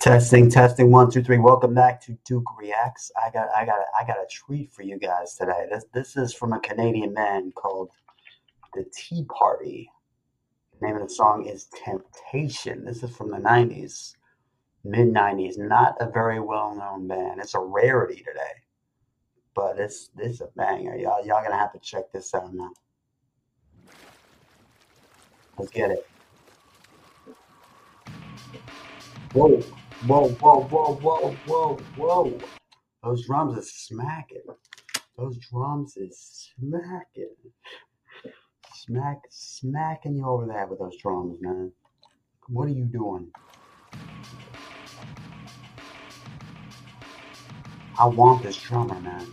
Testing, testing, one, two, three. Welcome back to Duke Reacts. I got, I got, I got a treat for you guys today. This, this is from a Canadian man called the Tea Party. The name of the song is Temptation. This is from the '90s, mid '90s. Not a very well-known band. It's a rarity today, but it's this is a banger. Y'all, y'all gonna have to check this out now. Let's get it. Whoa. Whoa, whoa, whoa, whoa, whoa, whoa. Those drums are smacking. Those drums is smacking. Smack, smacking you over there with those drums, man. What are you doing? I want this drummer, man.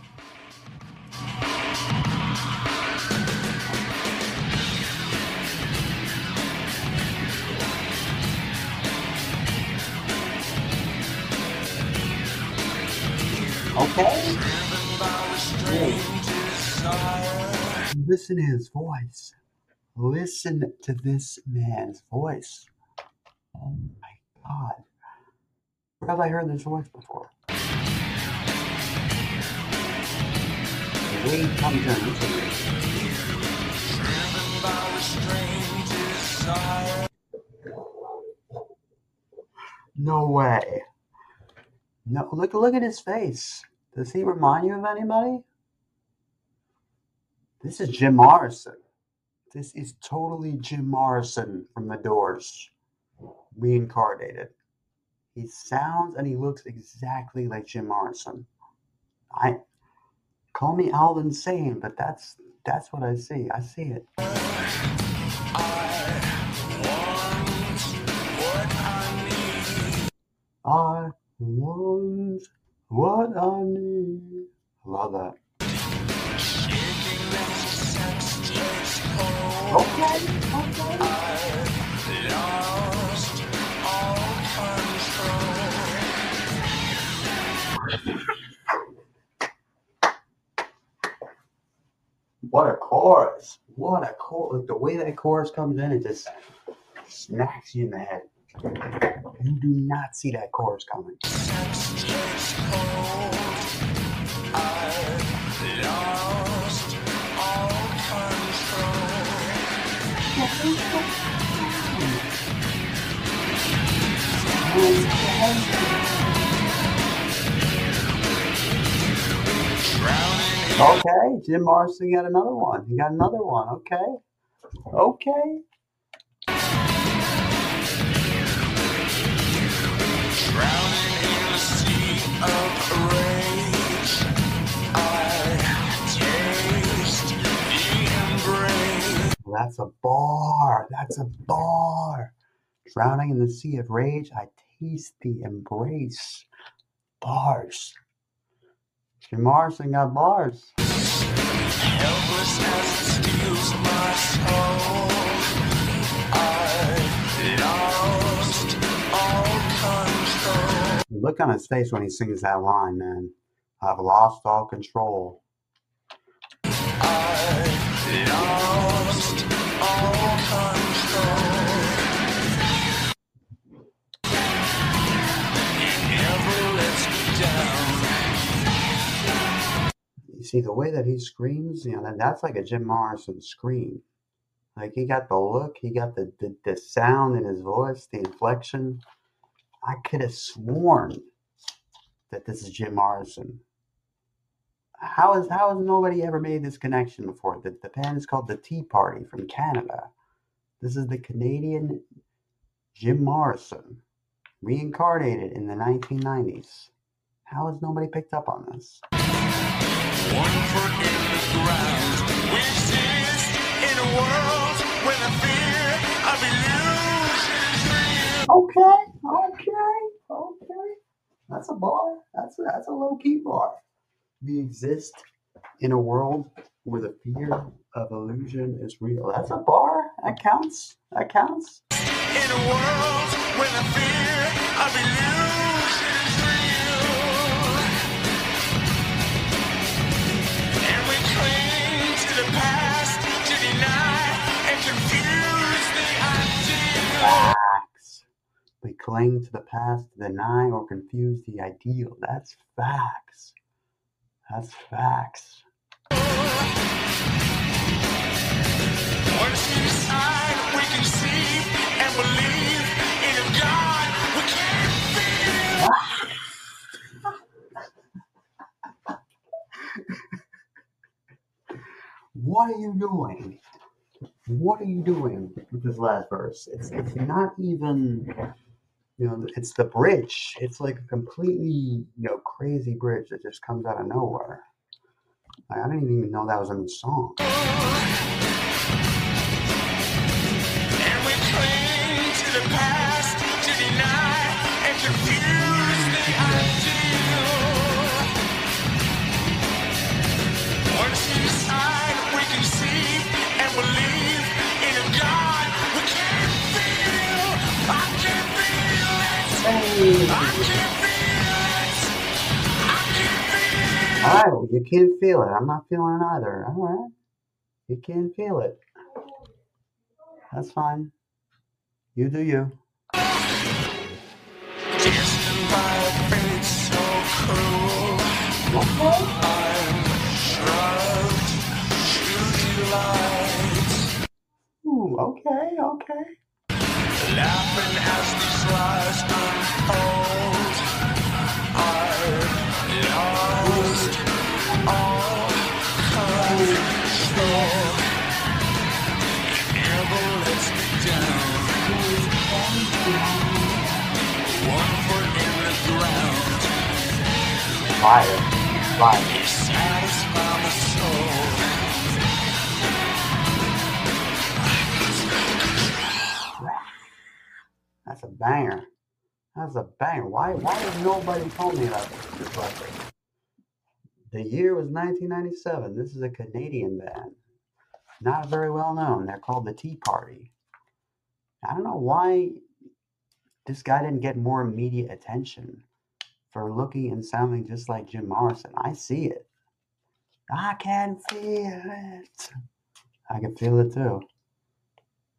Okay. Listen to his voice. Listen to this man's voice. Oh my God. Where have I heard this voice before? He comes in. No way. No, look look at his face. Does he remind you of anybody? This is Jim Morrison. This is totally Jim Morrison from The Doors, reincarnated. He sounds and he looks exactly like Jim Morrison. I call me Al insane, but that's that's what I see. I see it. Want what I need. I love that. Okay, okay. What a chorus. What a chorus. Like The way that chorus comes in, it just smacks you in the head. You do not see that chorus coming. Okay, Jim Morrison got another one. He got another one. Okay. Okay. That's a bar. That's a bar. Drowning in the sea of rage, I taste the embrace. Bars. Jim Morrison got bars. Helpless steals my soul. I lost all control. The look on his face when he sings that line, man. I've lost all control. See the way that he screams, you know, that, that's like a Jim Morrison scream. Like he got the look, he got the, the, the sound in his voice, the inflection. I could have sworn that this is Jim Morrison. How is how has nobody ever made this connection before? The, the band is called the Tea Party from Canada. This is the Canadian Jim Morrison, reincarnated in the 1990s. How has nobody picked up on this? Okay, okay, okay. That's a bar. That's a, that's a low key bar. We exist in a world where the fear of illusion is real. That's a bar. That counts. That counts. In a world where the fear of illusion is real. Deny and confuse the ideal. Facts. We cling to the past, deny or confuse the ideal. That's facts. That's facts. Once we decide, we conceive and believe in a God we can't feel. What are you doing? What are you doing with this last verse? It's it's not even you know it's the bridge. It's like a completely you know crazy bridge that just comes out of nowhere. Like, I didn't even know that was the song. And we cling to the past to deny and confuse well, you can't feel it. I'm not feeling it either. All right, you can't feel it. That's fine. You do you. Ooh, okay, okay. Fire, fire. That's a banger. That's a banger. Why? Why has nobody told me about this? The year was 1997. This is a Canadian band, not very well known. They're called the Tea Party. I don't know why this guy didn't get more immediate attention for looking and sounding just like Jim Morrison. I see it. I can feel it. I can feel it too.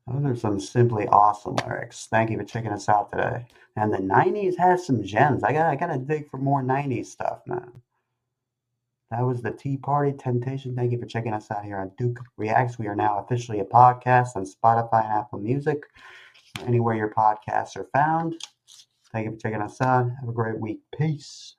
Those are some simply awesome lyrics. Thank you for checking us out today. And the '90s has some gems. I got I gotta dig for more '90s stuff, man. That was the Tea Party Temptation. Thank you for checking us out here on Duke Reacts. We are now officially a podcast on Spotify and Apple Music, anywhere your podcasts are found. Thank you for checking us out. Have a great week. Peace.